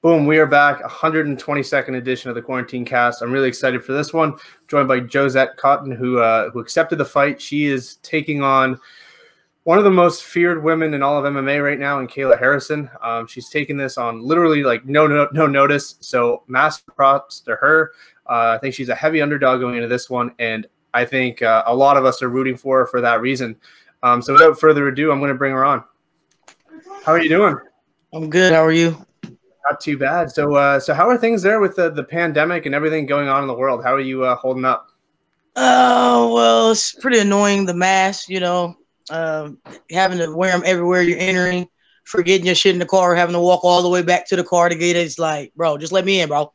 Boom, we are back. 122nd edition of the Quarantine Cast. I'm really excited for this one. Joined by Josette Cotton, who uh, who accepted the fight. She is taking on one of the most feared women in all of MMA right now, in Kayla Harrison. Um, she's taking this on literally like no no no notice. So massive props to her. Uh, I think she's a heavy underdog going into this one, and I think uh, a lot of us are rooting for her for that reason. Um, so without further ado, I'm going to bring her on. How are you doing? I'm good. How are you? Not too bad. So, uh, so how are things there with the, the pandemic and everything going on in the world? How are you uh, holding up? Oh, well, it's pretty annoying. The mask, you know, um, having to wear them everywhere you're entering, forgetting your shit in the car, having to walk all the way back to the car to get it. It's like, bro, just let me in, bro.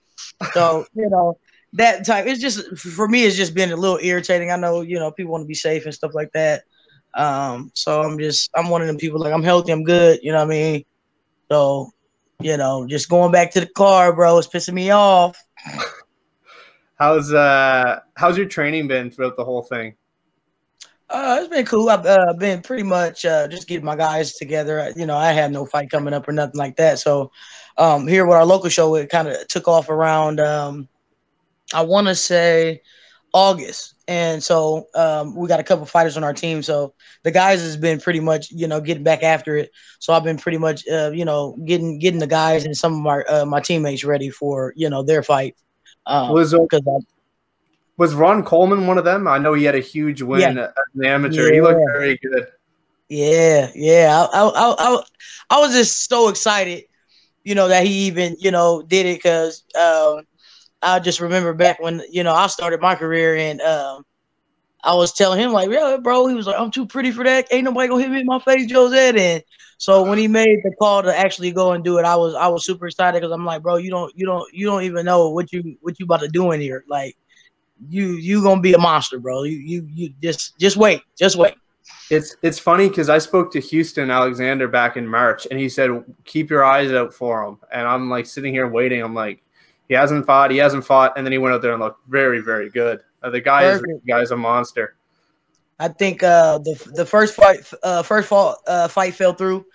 So, you know, that type. It's just for me. It's just been a little irritating. I know, you know, people want to be safe and stuff like that. Um, so I'm just, I'm one of them people. Like I'm healthy, I'm good. You know what I mean? So you know, just going back to the car, bro, it's pissing me off. How's uh how's your training been throughout the whole thing? Uh, it's been cool. I've uh, been pretty much uh, just getting my guys together. You know, I had no fight coming up or nothing like that. So um, here with our local show, it kind of took off around. Um, I want to say August, and so um, we got a couple fighters on our team. So the guys has been pretty much, you know, getting back after it. So I've been pretty much, uh, you know, getting getting the guys and some of my uh, my teammates ready for you know their fight. Um, was uh, was Ron Coleman one of them? I know he had a huge win yeah. as an amateur. Yeah. He looked very good. Yeah, yeah. I, I, I, I was just so excited, you know, that he even, you know, did it because um, I just remember back when you know I started my career and um, I was telling him like, yeah, bro. He was like, I'm too pretty for that. Ain't nobody gonna hit me in my face, Josette. And so when he made the call to actually go and do it, I was I was super excited because I'm like, bro, you don't you don't you don't even know what you what you about to do in here. Like, you you gonna be a monster, bro. You you you just just wait, just wait. It's it's funny because I spoke to Houston Alexander back in March, and he said keep your eyes out for him. And I'm like sitting here waiting. I'm like, he hasn't fought. He hasn't fought, and then he went out there and looked very, very good. Uh, the guy Perfect. is the guy's a monster. I think uh, the the first fight uh, first fought, uh, fight fell through.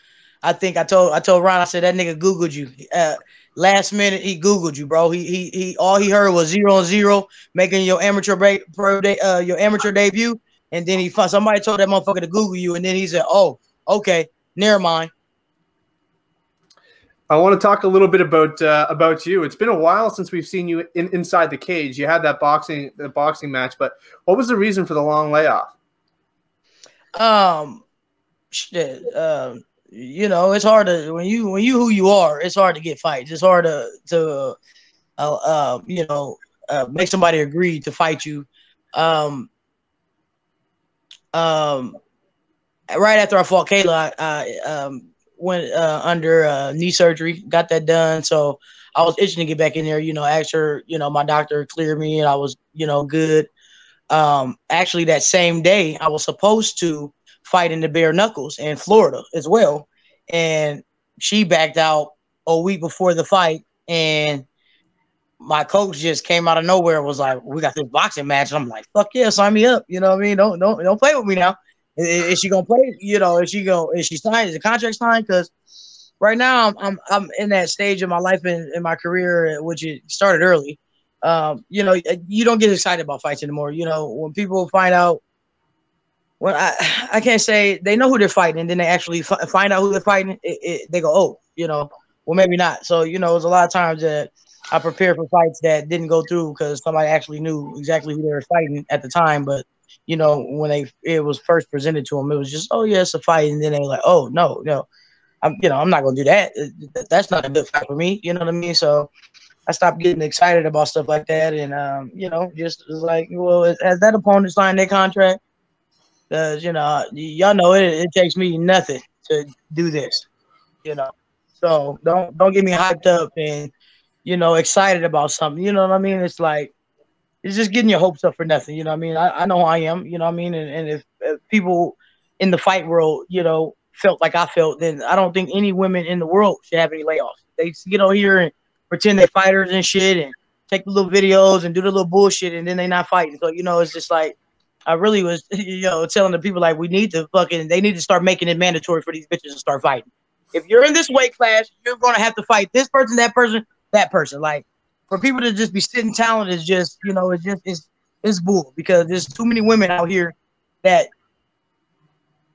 I think I told I told Ron I said that nigga googled you. Uh, last minute he googled you, bro. He he he all he heard was zero and zero, making your amateur break pro day, uh, your amateur debut, and then he fought somebody told that motherfucker to Google you, and then he said, "Oh, okay, never mind." I want to talk a little bit about uh, about you. It's been a while since we've seen you in, inside the cage. You had that boxing the boxing match, but what was the reason for the long layoff? Um, shit. Um, you know, it's hard to when you when you who you are. It's hard to get fights. It's hard to to uh, uh you know uh, make somebody agree to fight you. Um, um, right after I fought Kayla, I, I um went uh, under uh, knee surgery, got that done. So I was itching to get back in there. You know, after you know my doctor cleared me and I was you know good. Um, actually, that same day I was supposed to fight in the bare knuckles in Florida as well, and she backed out a week before the fight, and my coach just came out of nowhere was like, "We got this boxing match." And I'm like, "Fuck yeah, sign me up!" You know what I mean? Don't don't don't play with me now. Is, she gonna play? You know, is she go? Is she signed? Is the contract signed? Because right now I'm, I'm I'm in that stage of my life in, in my career, which it started early. Um, you know, you don't get excited about fights anymore. You know, when people find out, when I I can't say they know who they're fighting, and then they actually f- find out who they're fighting, it, it, they go, oh, you know, well maybe not. So you know, it's a lot of times that I prepared for fights that didn't go through because somebody actually knew exactly who they were fighting at the time, but you know, when they it was first presented to them, it was just, oh yeah, it's a fight, and then they like, oh no, no, I'm you know, I'm not gonna do that. That's not a good fight for me. You know what I mean? So I stopped getting excited about stuff like that, and um, you know, just like, well, has that opponent signed their contract? Because you know, y'all know it. It takes me nothing to do this. You know, so don't don't get me hyped up and you know excited about something. You know what I mean? It's like it's just getting your hopes up for nothing. You know I mean? I, I know I am, you know I mean? And, and if, if, people in the fight world, you know, felt like I felt, then I don't think any women in the world should have any layoffs. They get on here and pretend they're fighters and shit and take the little videos and do the little bullshit and then they not fighting. So, you know, it's just like, I really was, you know, telling the people like we need to fucking, they need to start making it mandatory for these bitches to start fighting. if you're in this weight class, you're gonna have to fight this person, that person, that person. Like for people to just be sitting talent is just, you know, it's just it's it's bull because there's too many women out here that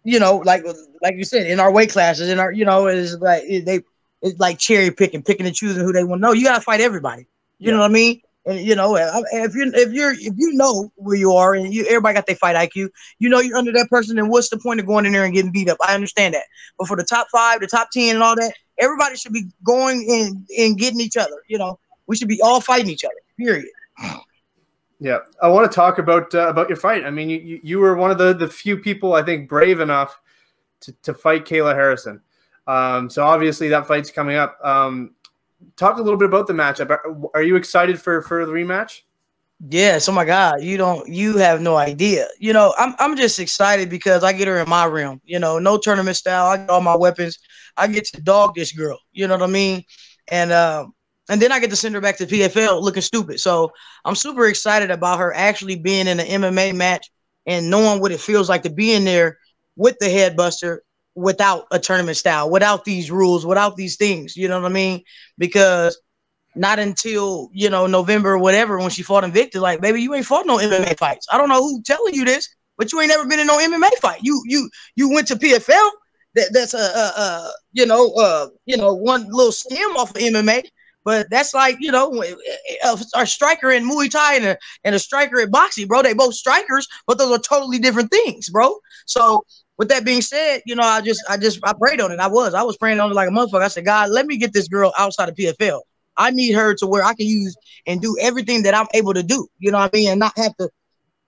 you know, like like you said, in our weight classes, in our, you know, is like they it's like cherry picking, picking and choosing who they want. No, you gotta fight everybody. You yeah. know what I mean? And you know, if you if you're if you know where you are and you everybody got their fight IQ, you know you're under that person, then what's the point of going in there and getting beat up? I understand that. But for the top five, the top ten and all that, everybody should be going and and getting each other. You know, we should be all fighting each other. Period. Yeah, I want to talk about uh, about your fight. I mean, you you were one of the the few people I think brave enough to, to fight Kayla Harrison. Um, so obviously that fight's coming up. Um, talk a little bit about the matchup. Are you excited for for the rematch? Yes. Oh my God. You don't. You have no idea. You know, I'm I'm just excited because I get her in my realm. You know, no tournament style. I get all my weapons. I get to dog this girl. You know what I mean? And um, and then I get to send her back to PFL looking stupid. So I'm super excited about her actually being in an MMA match and knowing what it feels like to be in there with the headbuster without a tournament style, without these rules, without these things. You know what I mean? Because not until you know November or whatever when she fought Invicta, like baby, you ain't fought no MMA fights. I don't know who telling you this, but you ain't never been in no MMA fight. You you you went to PFL. That, that's a, a, a you know uh you know one little stem off of MMA. But that's like, you know, a, striker in Muay Thai and a, and a striker at boxing, bro. They both strikers, but those are totally different things, bro. So with that being said, you know, I just I just I prayed on it. I was. I was praying on it like a motherfucker. I said, God, let me get this girl outside of PFL. I need her to where I can use and do everything that I'm able to do. You know what I mean? And not have to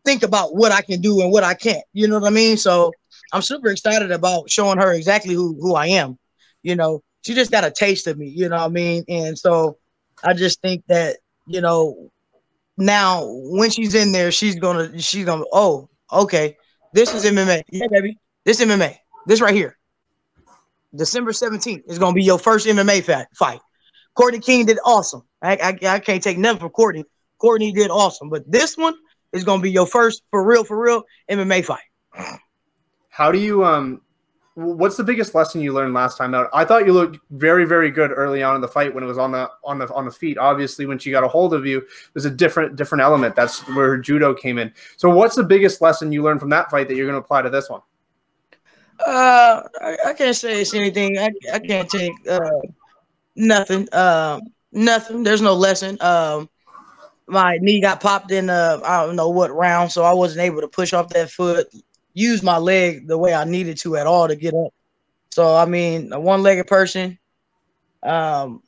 think about what I can do and what I can't. You know what I mean? So I'm super excited about showing her exactly who who I am. You know, she just got a taste of me, you know what I mean? And so I just think that, you know, now when she's in there, she's gonna she's gonna oh, okay, this is MMA. Yeah, baby. This MMA. This right here. December 17th is gonna be your first MMA fight. Courtney King did awesome. I, I, I can't take nothing from Courtney. Courtney did awesome, but this one is gonna be your first for real, for real MMA fight. How do you um what's the biggest lesson you learned last time out? I thought you looked very, very good early on in the fight when it was on the on the on the feet. Obviously, when she got a hold of you, there's a different different element. That's where judo came in. So, what's the biggest lesson you learned from that fight that you're going to apply to this one? Uh, I, I can't say it's anything. I, I can't take uh nothing. Um, nothing. There's no lesson. Um, my knee got popped in uh I don't know what round, so I wasn't able to push off that foot use my leg the way I needed to at all to get up. So I mean, a one-legged person, um,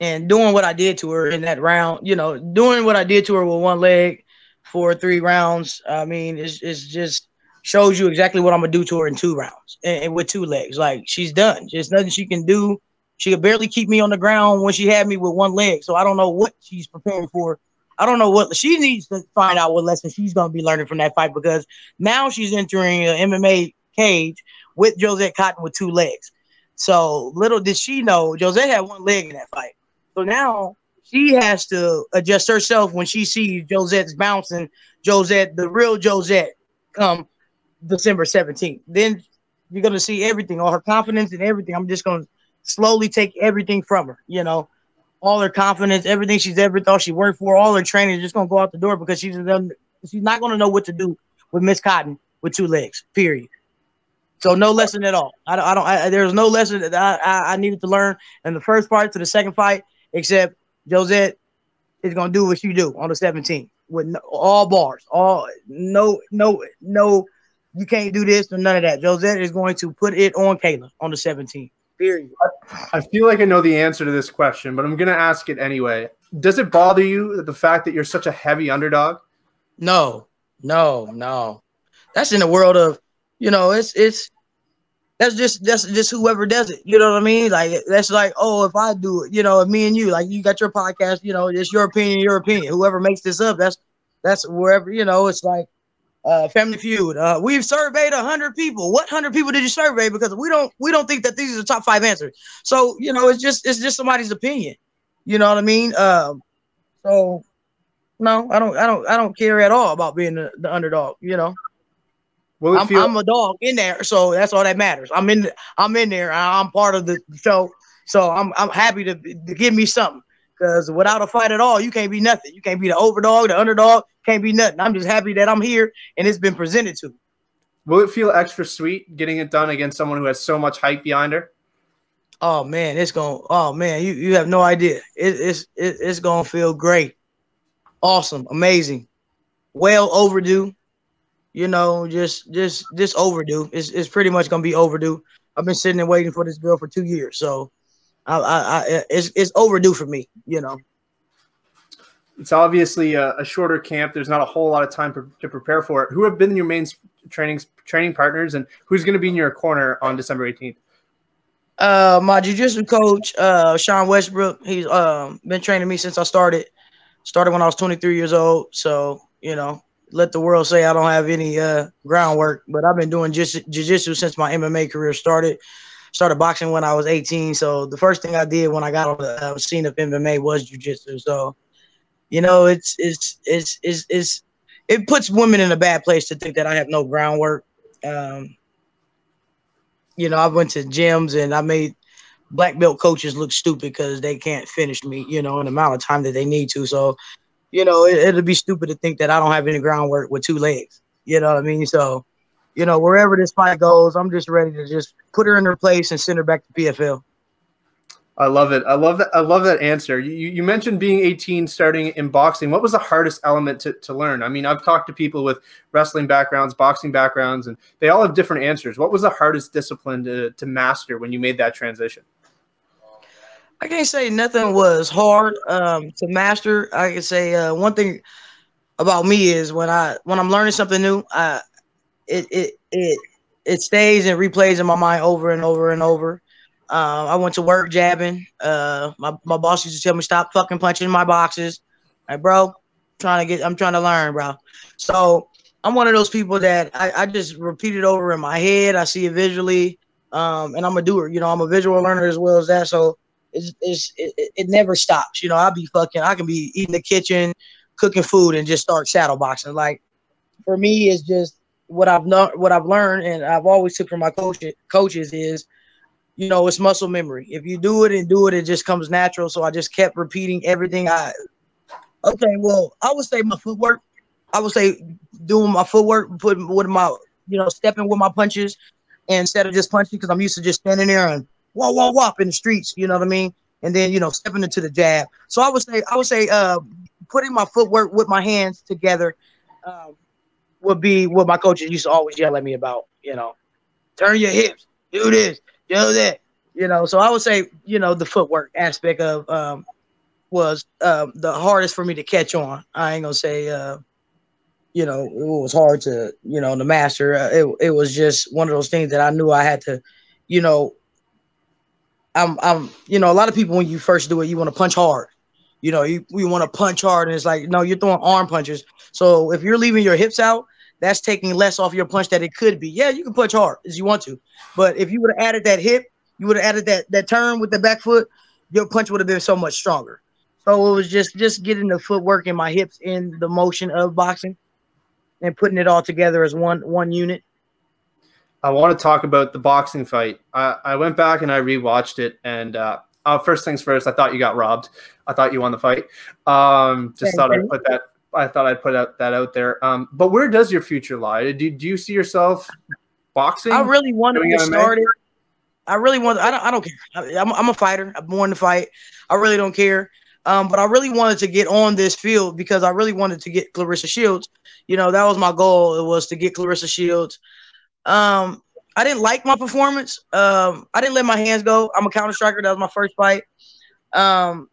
and doing what I did to her in that round, you know, doing what I did to her with one leg for three rounds. I mean, it's, it's just shows you exactly what I'm gonna do to her in two rounds and, and with two legs. Like she's done. There's nothing she can do. She could barely keep me on the ground when she had me with one leg. So I don't know what she's preparing for I don't know what she needs to find out what lesson she's going to be learning from that fight because now she's entering an MMA cage with Josette Cotton with two legs. So little did she know Josette had one leg in that fight. So now she has to adjust herself when she sees Josette's bouncing Josette, the real Josette, come December 17th. Then you're gonna see everything, all her confidence and everything. I'm just gonna slowly take everything from her, you know all her confidence, everything she's ever thought she worked for, all her training is just gonna go out the door because she's she's not gonna know what to do with Miss Cotton with two legs. Period. So no lesson at all. I don't. I don't I, there's no lesson that I, I, I needed to learn in the first part to the second fight, except Josette is gonna do what she do on the 17th with no, all bars, all no no no. You can't do this or none of that. Josette is going to put it on Kayla on the 17th. Period. I feel like I know the answer to this question, but I'm going to ask it anyway. Does it bother you that the fact that you're such a heavy underdog? No, no, no. That's in the world of, you know, it's it's that's just that's just whoever does it. You know what I mean? Like that's like, oh, if I do it, you know, me and you, like you got your podcast, you know, it's your opinion, your opinion. Whoever makes this up, that's that's wherever, you know, it's like uh, Family Feud. Uh, we've surveyed hundred people. What hundred people did you survey? Because we don't we don't think that these are the top five answers. So you know, it's just it's just somebody's opinion. You know what I mean? Um, so no, I don't I don't I don't care at all about being the, the underdog. You know. I'm, feel- I'm, a dog in there, so that's all that matters. I'm in. I'm in there. I'm part of the show, so I'm I'm happy to, to give me something. Because without a fight at all, you can't be nothing. You can't be the overdog, the underdog. Can't be nothing. I'm just happy that I'm here and it's been presented to me. Will it feel extra sweet getting it done against someone who has so much hype behind her? Oh man, it's going. to Oh man, you, you have no idea. It, it's it, it's gonna feel great, awesome, amazing, well overdue you know, just just just overdue. It's it's pretty much gonna be overdue. I've been sitting and waiting for this girl for two years, so I, I, I it's it's overdue for me. You know. It's obviously a, a, shorter camp. There's not a whole lot of time per, to prepare for it. Who have been your main training training partners, and who's going to be in your corner on December 18th? Uh, my jiu-jitsu coach, uh, Sean Westbrook. He's um been training me since I started. Started when I was 23 years old. So you know, let the world say I don't have any uh, groundwork, but I've been doing jiu-jitsu since my MMA career started. Started boxing when I was 18. So the first thing I did when I got on the uh, scene of MMA was jiu-jitsu. So, you know, it's, it's, it's, it's, it's, it puts women in a bad place to think that I have no groundwork. Um, you know, I went to gyms and I made black belt coaches look stupid because they can't finish me, you know, in the amount of time that they need to. So you know, it, would be stupid to think that I don't have any groundwork with two legs. You know what I mean? So, you know, wherever this fight goes, I'm just ready to just put her in her place and send her back to PFL. I love it. I love that. I love that answer. You, you mentioned being 18, starting in boxing. What was the hardest element to, to learn? I mean, I've talked to people with wrestling backgrounds, boxing backgrounds, and they all have different answers. What was the hardest discipline to, to master when you made that transition? I can't say nothing was hard um, to master. I can say uh, one thing about me is when I when I'm learning something new, I, it it it it stays and replays in my mind over and over and over. Uh, I went to work jabbing. Uh, my my boss used to tell me stop fucking punching my boxes. Like, bro, trying to get, I'm trying to learn, bro. So I'm one of those people that I, I just repeat it over in my head. I see it visually, um, and I'm a doer. You know, I'm a visual learner as well as that. So it's, it's it, it, never stops. You know, I'll be fucking, I can be eating the kitchen, cooking food, and just start shadow boxing. Like for me, it's just what I've not what I've learned, and I've always took from my coach coaches is, you know, it's muscle memory. If you do it and do it, it just comes natural. So I just kept repeating everything. I okay, well, I would say my footwork. I would say doing my footwork, putting with my, you know, stepping with my punches instead of just punching because I'm used to just standing there and wah wah wah in the streets. You know what I mean? And then you know stepping into the jab. So I would say I would say uh, putting my footwork with my hands together um, would be what my coaches used to always yell at me about. You know, turn your hips, do this, do that. You know, so I would say you know the footwork aspect of um, was uh, the hardest for me to catch on. I ain't gonna say uh, you know it was hard to you know to master. Uh, it it was just one of those things that I knew I had to you know I'm, I'm, you know, a lot of people when you first do it, you want to punch hard. You know, you, you want to punch hard, and it's like, no, you're throwing arm punches. So if you're leaving your hips out, that's taking less off your punch that it could be. Yeah, you can punch hard as you want to, but if you would have added that hip, you would have added that that turn with the back foot, your punch would have been so much stronger. So it was just just getting the footwork and my hips in the motion of boxing, and putting it all together as one one unit. I want to talk about the boxing fight. I, I went back and I rewatched it, and uh, uh, first things first, I thought you got robbed. I thought you won the fight. Um, just thought I'd put that. I thought I'd put out, that out there. Um, but where does your future lie? Do, do you see yourself boxing? I really want to get started. I really want. I don't. I don't care. I, am I'm a fighter. I'm born to fight. I really don't care. Um, but I really wanted to get on this field because I really wanted to get Claressa Shields. You know, that was my goal. It was to get Claressa Shields. Um, I didn't like my performance. Um, I didn't let my hands go. I'm a counter striker. That was my first fight. Um,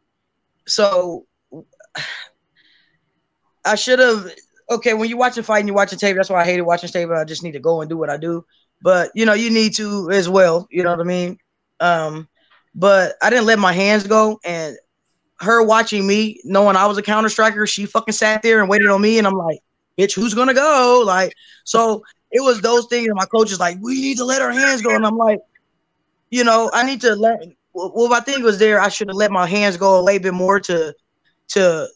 so I should have. Okay, when you're watching fight and you're watching tape, that's why I hated watching tape. I just need to go and do what I do. But you know, you need to as well. You know what I mean? Um, but I didn't let my hands go, and her watching me, knowing I was a counter striker, she fucking sat there and waited on me, and I'm like, bitch, who's gonna go? Like, so it was those things. My coach is like, we need to let our hands go. And I'm like, you know, I need to let. Well, my thing was there. I should have let my hands go a little bit more to, to.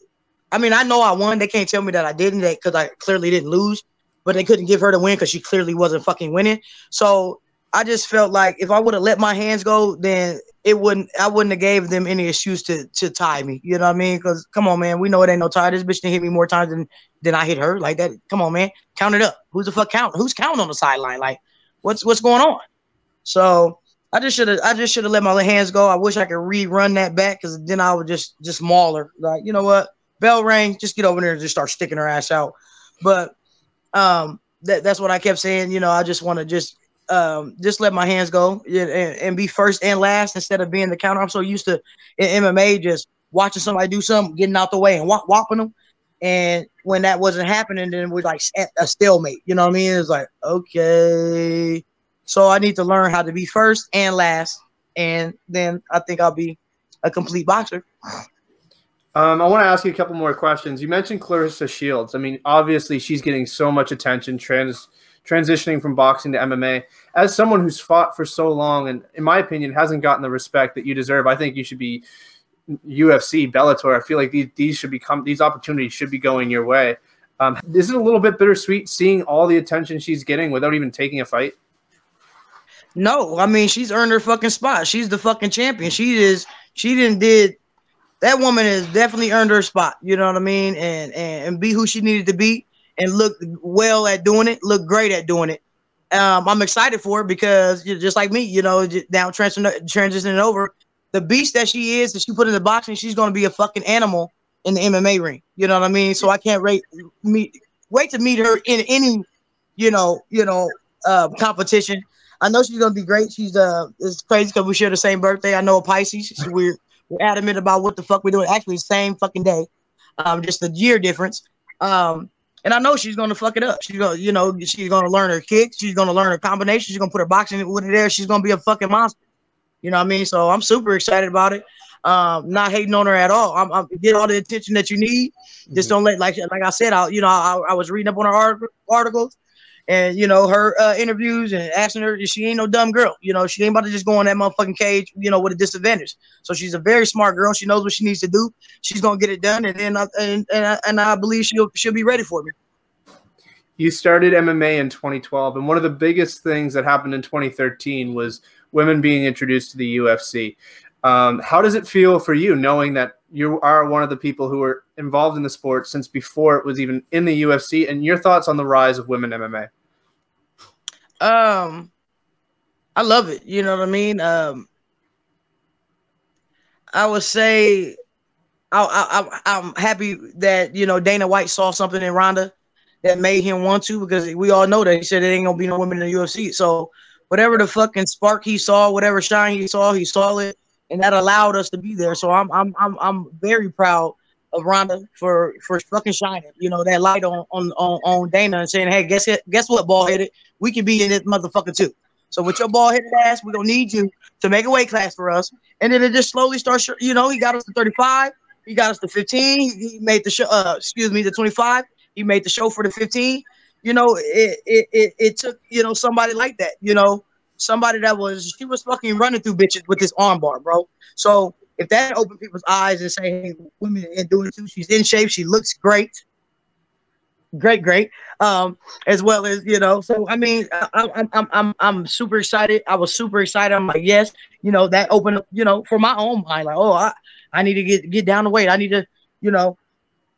I mean, I know I won. They can't tell me that I didn't, because I clearly didn't lose. but they couldn't give her the win because she clearly wasn't fucking winning. So I just felt like if I would have let my hands go, then it wouldn't I wouldn't have gave them any excuse to to tie me. You know what I mean? Because come on, man, we know it ain't no tie. This bitch didn't hit me more times than than I hit her. Like that. Come on, man, count it up. Who's the fuck count? Who's counting on the sideline? Like, what's what's going on? So I just should have I just should have let my hands go. I wish I could rerun that back because then I would just just maul her. Like, you know what? Bell rang, just get over there and just start sticking her ass out. But um that, that's what I kept saying. You know, I just want to just um, just let my hands go and, and, be first and last instead of being the counter. I'm so used to in MMA just watching somebody do something, getting out the way and whop, whopping them. And when that wasn't happening, then we're like a stalemate. You know what I mean? It's like, okay. So I need to learn how to be first and last. And then I think I'll be a complete boxer. Um, I want to ask you a couple more questions. You mentioned Claressa Shields. I mean, obviously she's getting so much attention. Trans transitioning from boxing to MMA. As someone who's fought for so long and, in my opinion, hasn't gotten the respect that you deserve, I think you should be UFC, Bellator. I feel like these, these should become these opportunities should be going your way. Um, is it a little bit bittersweet seeing all the attention she's getting without even taking a fight? No, I mean she's earned her fucking spot. She's the fucking champion. She is. She didn't did. That woman has definitely earned her spot. You know what I mean? And and, and be who she needed to be and look well at doing it, look great at doing it. Um, I'm excited for it because just like me, you know, now transitioning over, the beast that she is, that she put in the boxing, she's going to be a fucking animal in the MMA ring. You know what I mean? So I can't wait meet wait to meet her in any, you know, you know, uh, competition. I know she's gonna be great. She's uh, it's crazy because we share the same birthday. I know a Pisces. We're we're adamant about what the fuck we're doing. Actually, same fucking day, um, just the year difference. Um, and I know she's gonna fuck it up. She's gonna, you know, she's gonna learn her kicks. She's gonna learn her combination. She's gonna put her boxing with it there. She's gonna be a fucking monster. You know what I mean? So I'm super excited about it. Um, not hating on her at all. I'm, I'm get all the attention that you need. Mm-hmm. Just don't let like like I said. I you know I, I was reading up on her articles and you know her uh, interviews and asking her she ain't no dumb girl. You know she ain't about to just go in that motherfucking cage you know with a disadvantage. So she's a very smart girl. She knows what she needs to do. She's gonna get it done and then uh, and, and, I, and I believe she'll she'll be ready for me. You started MMA in 2012 and one of the biggest things that happened in 2013 was women being introduced to the UFC um, how does it feel for you knowing that you are one of the people who were involved in the sport since before it was even in the UFC and your thoughts on the rise of women MMA um, I love it. You know what I mean? Um, I would say I, I, I'm happy that you know Dana White saw something in Ronda that made him want to because we all know that he said it ain't gonna be no women in the UFC. So whatever the fucking spark he saw, whatever shine he saw, he saw it, and that allowed us to be there. So I'm I'm I'm I'm very proud of Ronda for for fucking shining, you know, that light on on on, on Dana and saying, hey, guess it, guess what, ball headed, we can be in this motherfucker too. So with your ball headed ass, we don't need you to make a weight class for us. And then it just slowly starts, you know, he got us to 35, he got us to 15, he made the show, uh, excuse me, the 25, he made the show for the 15. You know, it it it, it took, you know, somebody like that, you know, somebody that was she was fucking running through bitches with this armbar, bro. So if that open people's eyes and say, hey, women are doing too, she's in shape, she looks great. Great, great. Um, as well as you know, so I mean, I, I'm I'm I'm I'm super excited. I was super excited. I'm like, yes, you know, that opened up, you know, for my own mind, like, oh, I, I need to get get down the weight. I need to, you know,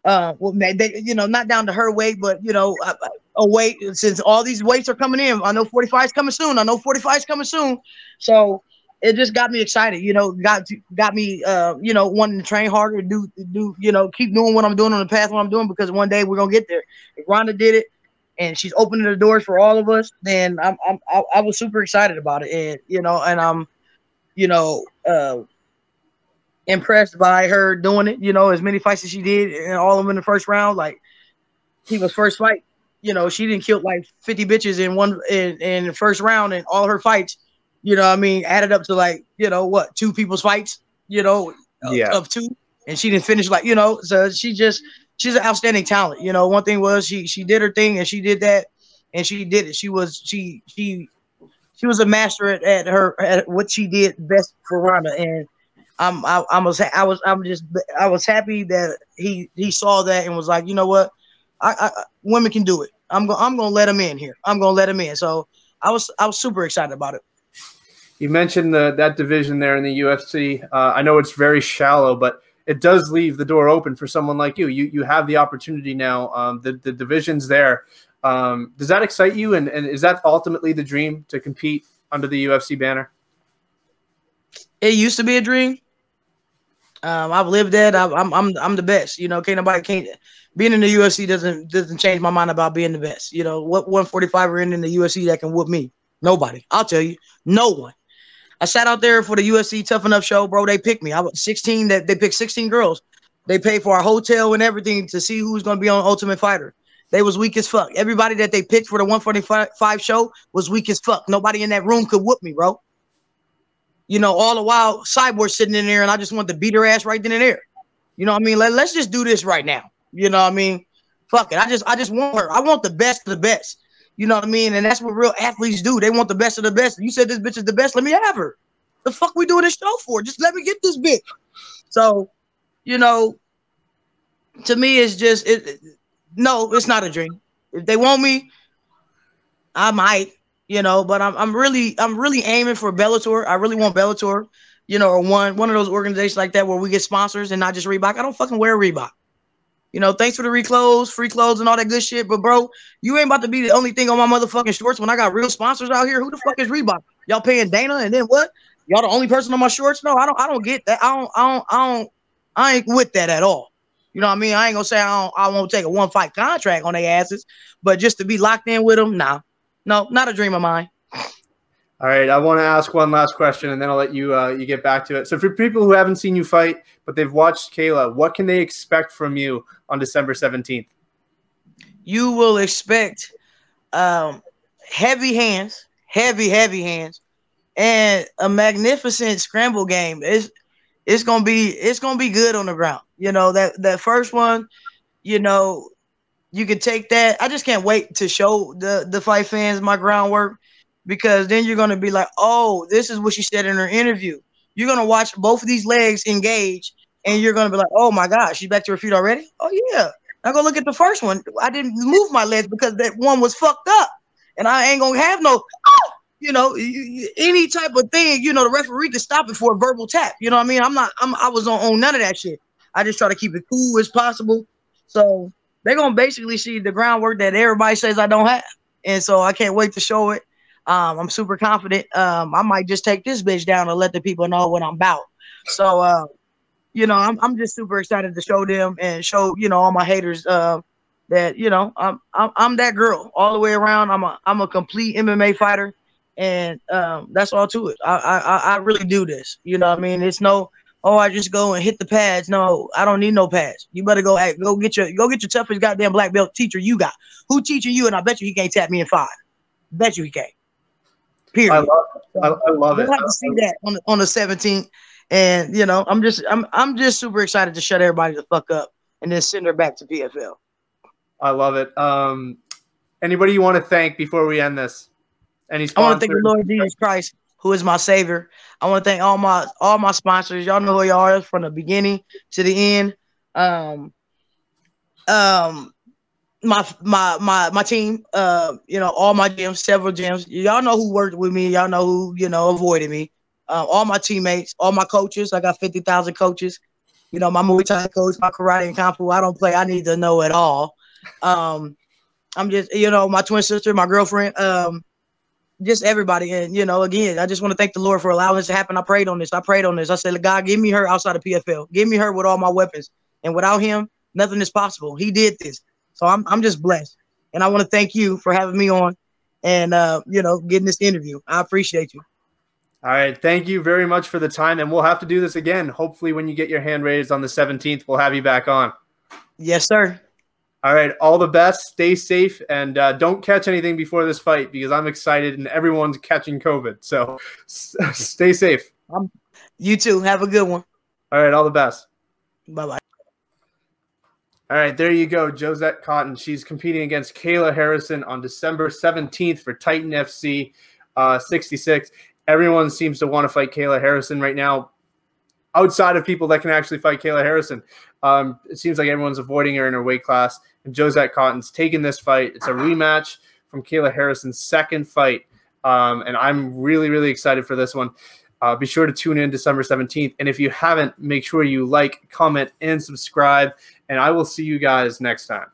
uh, well, they, you know, not down to her weight, but you know, a, a weight since all these weights are coming in. I know 45 is coming soon. I know 45 is coming soon. So it just got me excited, you know, got got me uh, you know, wanting to train harder, do do, you know, keep doing what I'm doing on the path what I'm doing because one day we're gonna get there. If Ronda did it and she's opening the doors for all of us, then I'm, I'm I, I was super excited about it. And you know, and I'm, you know, uh impressed by her doing it, you know, as many fights as she did and all of them in the first round. Like he was first fight, you know, she didn't kill like 50 bitches in one in, in the first round and all her fights you know, I mean, added up to like, you know, what, two people's fights, you know, yeah. of, of two, and she didn't finish like, you know, so she just she's an outstanding talent. You know, one thing was she she did her thing and she did that, and she did it. She was she she she was a master at, at her at what she did best for Ronda, and I'm I, I was I was I'm just I was happy that he he saw that and was like, you know what, I, I women can do it. I'm gonna I'm gonna let him in here. I'm gonna let him in. So I was I was super excited about it. You mentioned the that division there in the UFC. Uh, I know it's very shallow, but it does leave the door open for someone like you. You you have the opportunity now. Um, the the divisions there. Um, does that excite you? And, and is that ultimately the dream to compete under the UFC banner? It used to be a dream. Um, I've lived that. I, I'm I'm I'm the best. You know, can't nobody can't being in the UFC doesn't doesn't change my mind about being the best. You know, what 145 are in in the UFC that can whoop me? Nobody. I'll tell you, no one. I sat out there for the UFC Tough Enough show, bro. They picked me. I was 16. That they picked 16 girls. They paid for our hotel and everything to see who's going to be on Ultimate Fighter. They was weak as fuck. Everybody that they picked for the 145 show was weak as fuck. Nobody in that room could whoop me, bro. You know, all the while Cyborg sitting in there, and I just want to beat her ass right then and there. You know what I mean? Let, let's just do this right now. You know what I mean? Fuck it. I just I just want her. I want the best of the best. You know what I mean? And that's what real athletes do. They want the best of the best. You said this bitch is the best. Let me have her. The fuck we doing this show for? Just let me get this bitch. So, you know, to me, it's just it. no, it's not a dream. If they want me, I might, you know. But I'm I'm really I'm really aiming for Bellator. I really want Bellator, you know, or one one of those organizations like that where we get sponsors and not just Reebok. I don't fucking wear Reebok. You know, thanks for the reclothes, free clothes, and all that good shit. But bro, you ain't about to be the only thing on my motherfucking shorts when I got real sponsors out here. Who the fuck is Reebok? Y'all paying Dana, and then what? Y'all the only person on my shorts? No, I don't. I don't get that. I don't. I don't. I don't. I ain't with that at all. You know what I mean? I ain't gonna say I don't. I won't take a one fight contract on their asses, but just to be locked in with them, nah, no, not a dream of mine. All right, I want to ask one last question, and then I'll let you uh, you get back to it. So, for people who haven't seen you fight, but they've watched Kayla, what can they expect from you on December seventeenth? You will expect um, heavy hands, heavy, heavy hands, and a magnificent scramble game. It's it's gonna be it's gonna be good on the ground. You know that that first one, you know, you can take that. I just can't wait to show the the fight fans my groundwork because then you're gonna be like, oh, this is what she said in her interview. You're gonna watch both of these legs engage, and you're gonna be like, oh my gosh, she's back to her feet already. Oh yeah. Now go look at the first one. I didn't move my legs because that one was fucked up, and I ain't gonna have no, you know, any type of thing. You know, the referee can stop it for a verbal tap. You know what I mean? I'm not. I'm. I was on, on none of that shit. I just try to keep it cool as possible. So they're gonna basically see the groundwork that everybody says I don't have, and so I can't wait to show it. Um, I'm super confident. Um, I might just take this bitch down and let the people know what I'm about. So, uh, you know, I'm, I'm just super excited to show them and show, you know, all my haters, uh, that, you know, I'm, I'm, I'm that girl all the way around. I'm a, I'm a complete MMA fighter and, um, that's all to it. I, I, I really do this, you know I mean? It's no, oh, I just go and hit the pads. No, I don't need no pads. You better go, go get your, go get your toughest goddamn black belt teacher you got. Who teaching you? And I bet you he can't tap me in five. Bet you he can't. Period. I love, I, I love it. We'll have to see that on the, on the 17th. And you know, I'm just I'm I'm just super excited to shut everybody the fuck up and then send her back to PFL. I love it. Um, anybody you want to thank before we end this? Any sponsors? I want to thank the Lord Jesus Christ, who is my savior. I want to thank all my all my sponsors. Y'all know who y'all are from the beginning to the end. Um, um, my my my my team, uh, you know, all my gyms, several gyms. Y'all know who worked with me. Y'all know who you know avoided me. Um, all my teammates, all my coaches. I got fifty thousand coaches. You know, my Muay Thai coach, my karate and kung fu. I don't play. I need to know it all. Um, I'm just, you know, my twin sister, my girlfriend, um, just everybody. And you know, again, I just want to thank the Lord for allowing this to happen. I prayed on this. I prayed on this. I said, God, give me her outside of PFL. Give me her with all my weapons. And without him, nothing is possible. He did this. So I'm I'm just blessed. And I want to thank you for having me on and uh, you know, getting this interview. I appreciate you. All right. Thank you very much for the time. And we'll have to do this again. Hopefully, when you get your hand raised on the 17th, we'll have you back on. Yes, sir. All right. All the best. Stay safe and uh, don't catch anything before this fight because I'm excited and everyone's catching COVID. So stay safe. Um, you too. Have a good one. All right. All the best. Bye bye. All right, there you go, Josette Cotton. She's competing against Kayla Harrison on December 17th for Titan FC uh, 66. Everyone seems to want to fight Kayla Harrison right now. outside of people that can actually fight Kayla Harrison. Um, it seems like everyone's avoiding her in her weight class, and Josette Cotton's taking this fight. It's a rematch from Kayla Harrison's second fight, um, and I'm really, really excited for this one. Uh, be sure to tune in December 17th. And if you haven't, make sure you like, comment, and subscribe. And I will see you guys next time.